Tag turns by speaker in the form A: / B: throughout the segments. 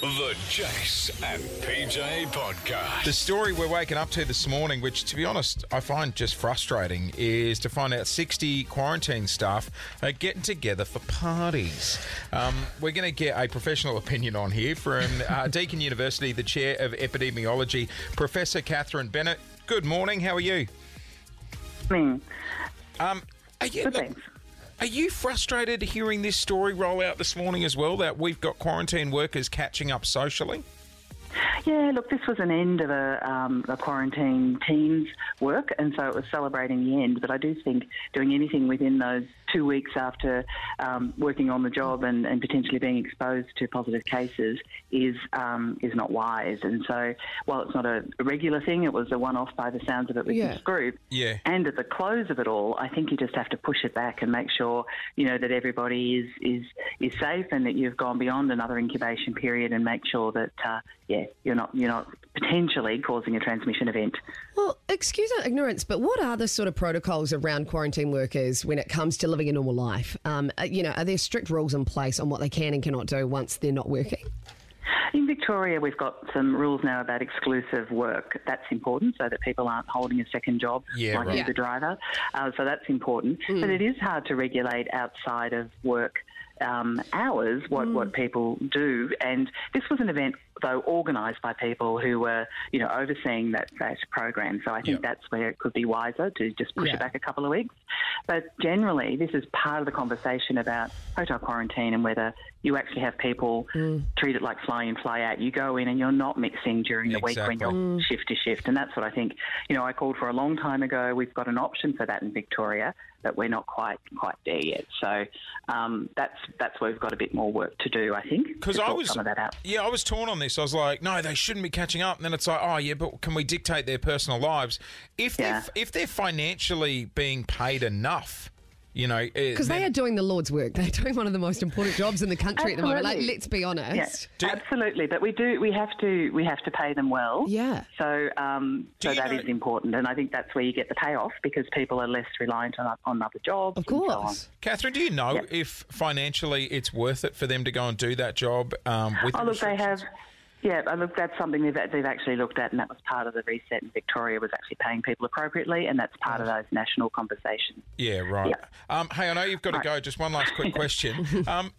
A: The Jace and PJ Podcast.
B: The story we're waking up to this morning, which to be honest, I find just frustrating, is to find out 60 quarantine staff are getting together for parties. Um, we're going to get a professional opinion on here from uh, Deakin University, the Chair of Epidemiology, Professor Catherine Bennett. Good morning, how are you?
C: morning.
B: Um, are you,
C: Good, thanks.
B: Are you frustrated hearing this story roll out this morning as well, that we've got quarantine workers catching up socially?
C: Yeah, look, this was an end of a, um, a quarantine team's work, and so it was celebrating the end. But I do think doing anything within those two weeks after um, working on the job and, and potentially being exposed to positive cases is um, is not wise. And so, while it's not a regular thing, it was a one-off by the sounds of it with
D: Yeah.
C: this group.
B: Yeah.
C: And at the close of it all, I think you just have to push it back and make sure you know that everybody is is is safe and that you've gone beyond another incubation period and make sure that uh, yeah you're not you're not potentially causing a transmission event.
D: Well, excuse our ignorance, but what are the sort of protocols around quarantine workers when it comes to living a normal life? Um, uh, you know, are there strict rules in place on what they can and cannot do once they're not working?
C: In Victoria, we've got some rules now about exclusive work. That's important so that people aren't holding a second job
B: Yeah,
C: like
B: right.
C: you, the driver. Uh, so that's important. But it is hard to regulate outside of work. Um, hours, what, hmm. what people do, and this was an event though organised by people who were, you know, overseeing that that program. So I think
B: Yep.
C: that's where it could be wiser to just push
D: Yeah.
C: it back a couple of weeks. But generally, this is part of the conversation about hotel quarantine and whether you actually have people hmm. treat it like fly in, fly out. You go in and you're not mixing during the week when you're hmm. shift to shift. And that's what I think, you know, I called for a long time ago. We've got an option for that in Victoria, but we're not quite quite there yet. So um, that's that's where we've got a bit more work to do, I think.
B: Because I was,
C: some of that out.
B: yeah, I was torn on this. I was like, no, they shouldn't be catching up. And then it's like, oh yeah, but can we dictate their personal lives if
C: Yeah.
B: they're if they're financially being paid enough? You know,
D: Because they are doing the Lord's work. They're doing one of the most important jobs in the country at the moment. Like, let's be honest.
C: Yeah,
B: Do-
C: absolutely. But we do we have to we have to pay them well.
D: Yeah.
C: So um, so
B: you
C: that
B: know-
C: is important, and I think that's where you get the payoff because people are less reliant on on other jobs.
D: Of
C: and so
D: course.
B: Catherine, do you know
C: Yep.
B: if financially it's worth it for them to go and do that job? Um, with
C: Oh,
B: the
C: look, they have. Yeah, look, that's something they've, they've actually looked at, and that was part of the reset in Victoria was actually paying people appropriately, and that's part of those national conversations.
B: Yeah, right.
C: Yeah.
B: Um, hey, I know you've got to go. Just one last quick question. um,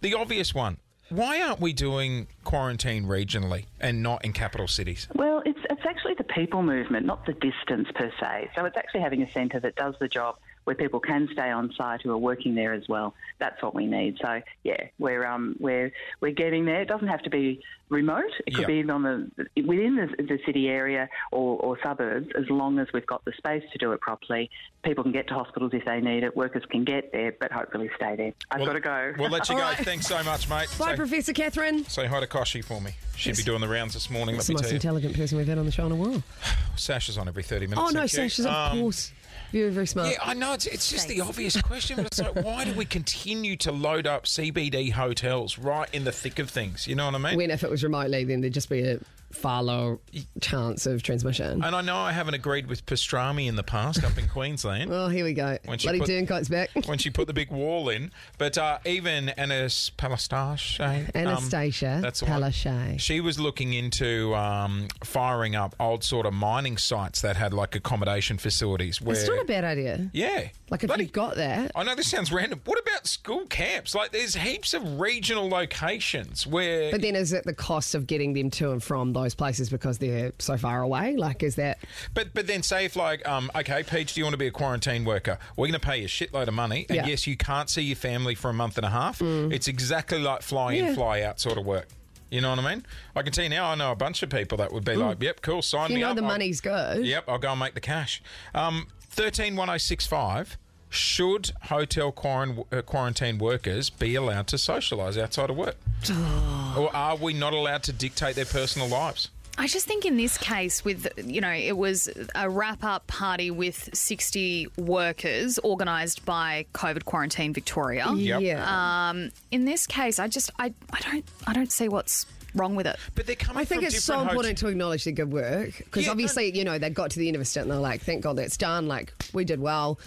B: the obvious one. Why aren't we doing quarantine regionally and not in capital cities?
C: Well, it's it's actually the people movement, not the distance per se. So it's actually having a centre that does the job where people can stay on site who are working there as well. That's what we need. So yeah, we're um we're we're getting there. It doesn't have to be remote. It could
B: Yeah.
C: be on the within the, the city area or, or suburbs, as long as we've got the space to do it properly. People can get to hospitals if they need it. Workers can get there, but hopefully stay there. I've
B: Well-
C: got to go.
B: We'll let you go.
D: right.
B: Thanks so much, mate.
D: Bye,
B: say,
D: Professor Catherine.
B: say hi to Koshi for me. She'd be doing the rounds this morning.
D: That's
B: let
D: the
B: me
D: most
B: tell you.
D: intelligent person we've had on the show in a while.
B: Sasha's on every 30 minutes.
D: Oh, no,
B: thank you.
D: Sasha's, of
B: Um,
D: course. Very, very smart.
B: Yeah, I know. It's, it's just the obvious question, but it's like, why do we continue to load up CBD hotels right in the thick of things? You know what I mean?
D: When if it was remotely, then there'd just be a far lower chance of transmission.
B: and I know I haven't agreed with pastrami in the past up in Queensland.
D: Well, here we go.
B: When she
D: Bloody
B: put-
D: Turncoat's back.
B: when she put the big wall in. But uh, even Anas Palastache, um,
D: Annastacia
B: that's the.
D: Palaszczuk.
B: She was looking into um, firing up old sort of mining sites that had like accommodation facilities. Where,
D: It's not a bad idea.
B: yeah,
D: Like if
B: Bloody-
D: you've got that.
B: I know this sounds random. What about school camps? Like, there's heaps of regional locations where.
D: But then is it the cost of getting them to and from those those places because they're so far away? Like, is that?
B: But but then say if like um okay, Peach, do you want to be a quarantine worker? We're going to pay you a shitload of money, and
D: yeah.
B: yes, you can't see your family for a month and a half. Mm. It's exactly like fly
D: yeah.
B: in, fly out sort of work. You know what I mean? I can tell you now, I know a bunch of people that would be mm. like, yep, cool, sign
D: you
B: me up.
D: You
B: know the
D: money's I'll, good.
B: Yep, I'll go and make the cash. Um, 131065 should hotel quaran- uh, quarantine workers be allowed to socialise outside of work, or are we not allowed to dictate their personal lives?
E: I just think in this case, with you know, it was a wrap up party with 60 workers organised by COVID Quarantine Victoria.
B: Yep.
D: Yeah.
E: Um, in this case, I just I, I don't I don't see what's wrong with it.
B: But they're coming
D: I think
B: from
D: it's so
B: different hot-
D: important to acknowledge the good work because
B: Yeah,
D: obviously, you know, they got to the end of a stint and they're like, thank God that's done. Like, we did well.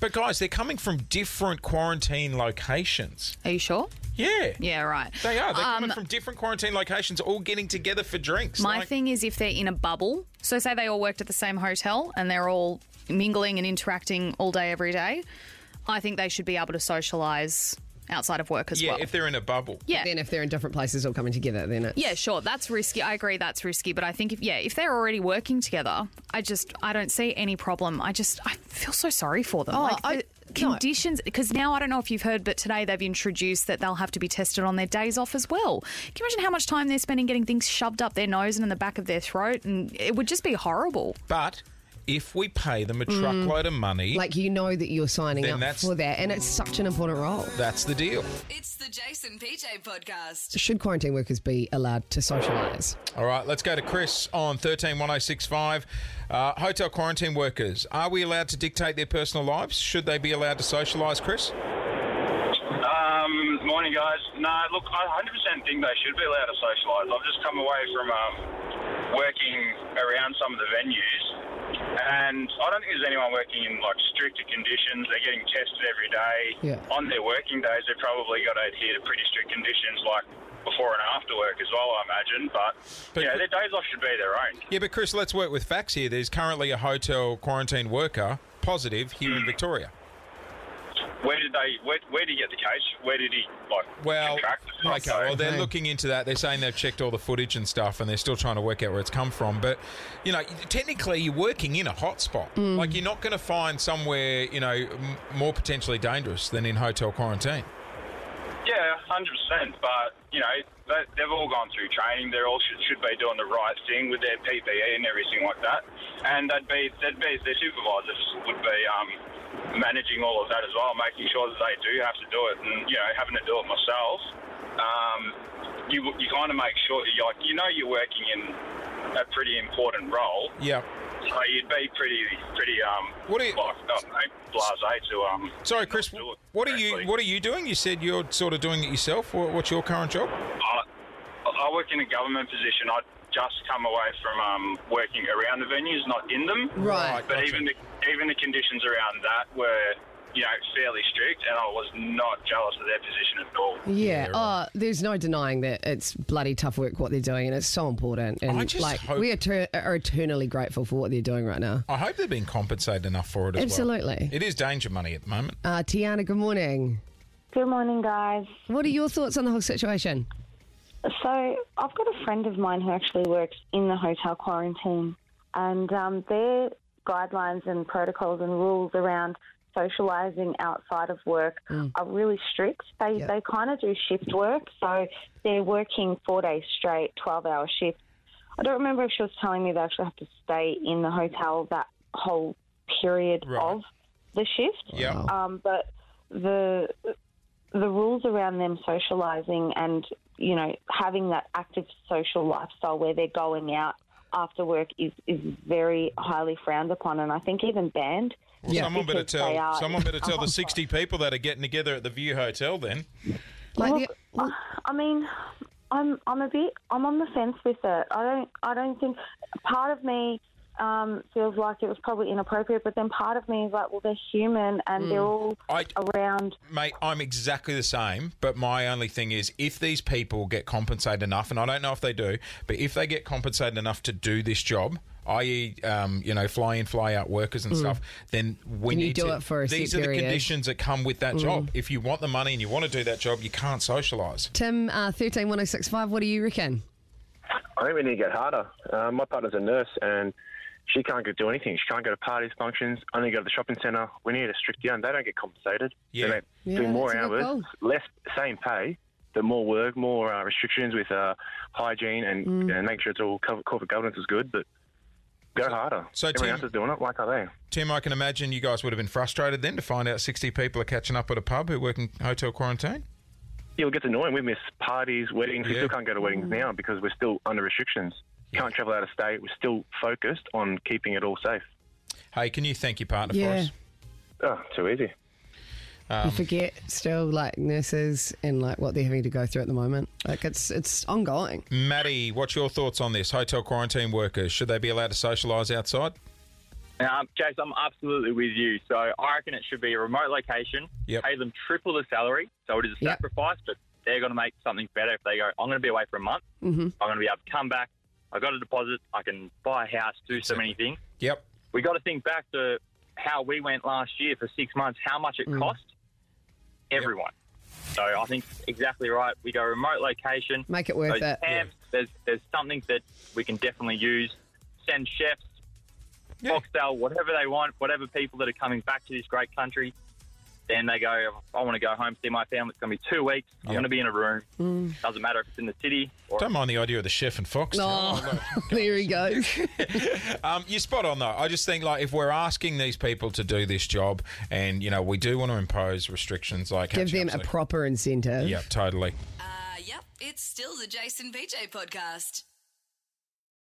B: But guys, they're coming from different quarantine locations.
E: Are you sure?
B: Yeah.
E: Yeah, right.
B: They are. They're
E: Um,
B: coming from different quarantine locations, all getting together for drinks.
E: My
B: Like-
E: thing is if they're in a bubble, so say they all worked at the same hotel and they're all mingling and interacting all day, every day, I think they should be able to socialise outside of work as well.
B: Yeah,
E: well.
B: if they're in a bubble.
E: yeah.
D: Then if they're in different places all coming together, then it's
E: Yeah, sure. That's risky. I agree that's risky. But I think if yeah, if they're already working together, I just I don't see any problem. I just I feel so sorry for them.
D: Oh,
E: like
D: I-
E: the conditions because now I don't know if you've heard, but today they've introduced that they'll have to be tested on their days off as well. Can you imagine how much time they're spending getting things shoved up their nose and in the back of their throat? And it would just be horrible.
B: But if we pay them a truckload of money,
D: Mm. like you know that you're signing
B: Then
D: up
B: that's-
D: for that, and it's such an important role.
B: that's the deal.
F: It's the Jace and PJ podcast.
D: Should quarantine workers be allowed to socialise?
B: All right, let's go to Chris on 131065. Uh, hotel quarantine workers, are we allowed to dictate their personal lives? Should they be allowed to socialise, Chris?
G: Um, morning, guys. No, look, I 100% think they should be allowed to socialise. I've just come away from um, working around some of the venues, and I don't think there's anyone working in like stricter conditions. They're getting tested every day.
D: Yeah.
G: On their working days, they've probably got to adhere to pretty strict conditions, like before and after work as well. I imagine, but,
B: But-
G: yeah, their days off should be their own.
B: Yeah, but Chris, let's work with facts here. There's currently a hotel quarantine worker positive here in hmm. Victoria.
G: Where did they? Where, where did he get the case? Where did he like
B: Well,
G: contract it?
B: okay. Well, they're
D: Okay.
B: looking into that. They're saying they've checked all the footage and stuff, and they're still trying to work out where it's come from. But you know, technically, you're working in a hotspot. Like you're not going to find somewhere you know m- more potentially dangerous than in hotel quarantine.
G: Yeah, hundred percent. But you know, they, they've all gone through training. They all should, should be doing the right thing with their PPE and everything like that. And they'd be, they'd be their supervisors would be um, managing all of that as well, making sure that they do have to do it. And you know, having to do it myself, um, you you kind of make sure you like you know you're working in a pretty important role.
B: Yeah.
G: So you'd be pretty pretty um
B: What do you-
G: like I blasé to um.
B: Sorry, Chris. What are you. What are you doing? You said you're sort of doing it yourself. What- What's your current job?
G: I, I work in a government position. I just come away from um, working around the venues, not in them.
D: Right.
G: But
B: Gotcha.
G: even the even the conditions around that were, you know, fairly strict, and I was not jealous of their position at all.
D: Yeah.
B: Yeah,
D: Oh, there's no denying that it's bloody tough work what they're doing, and it's so important. And
B: I just
D: like
B: hope-
D: we are, ter- are eternally grateful for what they're doing right now.
B: I hope they're being compensated enough for it as well.
D: Absolutely.
B: It is danger money at the moment.
D: Uh, Tiana, good morning.
H: Good morning, guys.
D: What are your thoughts on the whole situation?
H: So, I've got a friend of mine who actually works in the hotel quarantine, and um, their guidelines and protocols and rules around socialising outside of work are really strict. They
D: Yep.
H: they kind of do shift work, so they're working four days straight, twelve hour shifts. I don't remember if she was telling me they actually have to stay in the hotel that whole period
B: Right.
H: of the shift.
B: Yeah.
H: Um, but the the rules around them socialising and you know having that active social lifestyle where they're going out after work is, is very highly frowned upon, and I think even banned.
B: Well, someone better tell
H: are-
B: someone better tell the sixty people that are getting together at the View Hotel. Then
D: Like,
H: Look,
D: the,
H: I mean, I'm I'm a bit I'm on the fence with it. I don't I don't think part of me um, feels like it was probably inappropriate, but then part of me is like, well, they're human and they're all
B: I-
H: around.
B: Mate, I'm exactly the same, but my only thing is if these people get compensated enough, and I don't know if they do, but if they get compensated enough to do this job, i.e., um, you know, fly in, fly out workers and stuff, then we
D: Can you
B: need
D: do
B: to.
D: it for a
B: these
D: set
B: are the
D: period?
B: conditions that come with that job. If you want the money and you want to do that job, you can't socialise.
D: Tim, uh, 131065, what do you reckon?
I: I think we need to get harder. Uh, my partner's a nurse and she can't go do anything. She can't go to parties, functions, only go to the shopping centre. We need a strict down. They don't get compensated.
B: Yeah.
I: They
D: Yeah,
I: do more
D: that's a good
I: hours, less same pay, but more work, more uh, restrictions with uh, hygiene and,
D: Mm.
I: and make sure it's all covered, corporate governance is good. But go harder.
B: So,
I: Everyone
B: Tim-
I: else is doing it. Why can't they?
B: Tim, I can imagine you guys would have been frustrated then to find out 60 people are catching up at a pub who work in hotel quarantine.
I: Yeah, it gets annoying. We miss parties, weddings. We still can't go to weddings now because we're still under restrictions. Can't travel out of state. We're still focused on keeping it all safe.
B: Hey, can you thank your partner
D: Yeah.
B: for us?
I: Oh, too easy.
B: Um,
D: you forget still like nurses and like what they're having to go through at the moment. Like it's it's ongoing.
B: Maddie, what's your thoughts on this? Hotel quarantine workers, should they be allowed to socialise outside?
J: Um, Jace, I'm absolutely with you. So I reckon it should be a remote location.
B: Yep.
J: Pay them triple the salary. So it is a
D: Yep.
J: sacrifice, but they're going to make something better if they go, I'm going to be away for a month.
D: Mm-hmm.
J: I'm going to be able to come back. I got a deposit. I can buy a house, do so many things.
B: Yep.
J: We got to think back to how we went last year for six months, how much it
D: Mm.
J: cost everyone. So I think exactly right. We go remote location.
D: Make it worth it.
J: Camps, There's there's something that we can definitely use. Send chefs, Foxtel, whatever they want, whatever people that are coming back to this great country. Then they go, I want to go home, see my family. It's going to be two weeks. I'm going to be in a room.
D: Mm.
J: Doesn't matter if it's in the city or
B: Don't mind the idea of the chef and fox.
D: Oh, there he goes.
B: Um, you're spot on though. I just think like if we're asking these people to do this job, and you know we do want to impose restrictions like
D: Give them a proper incentive.
B: Yeah, totally.
F: Uh, yep, it's still the Jace and PJ podcast.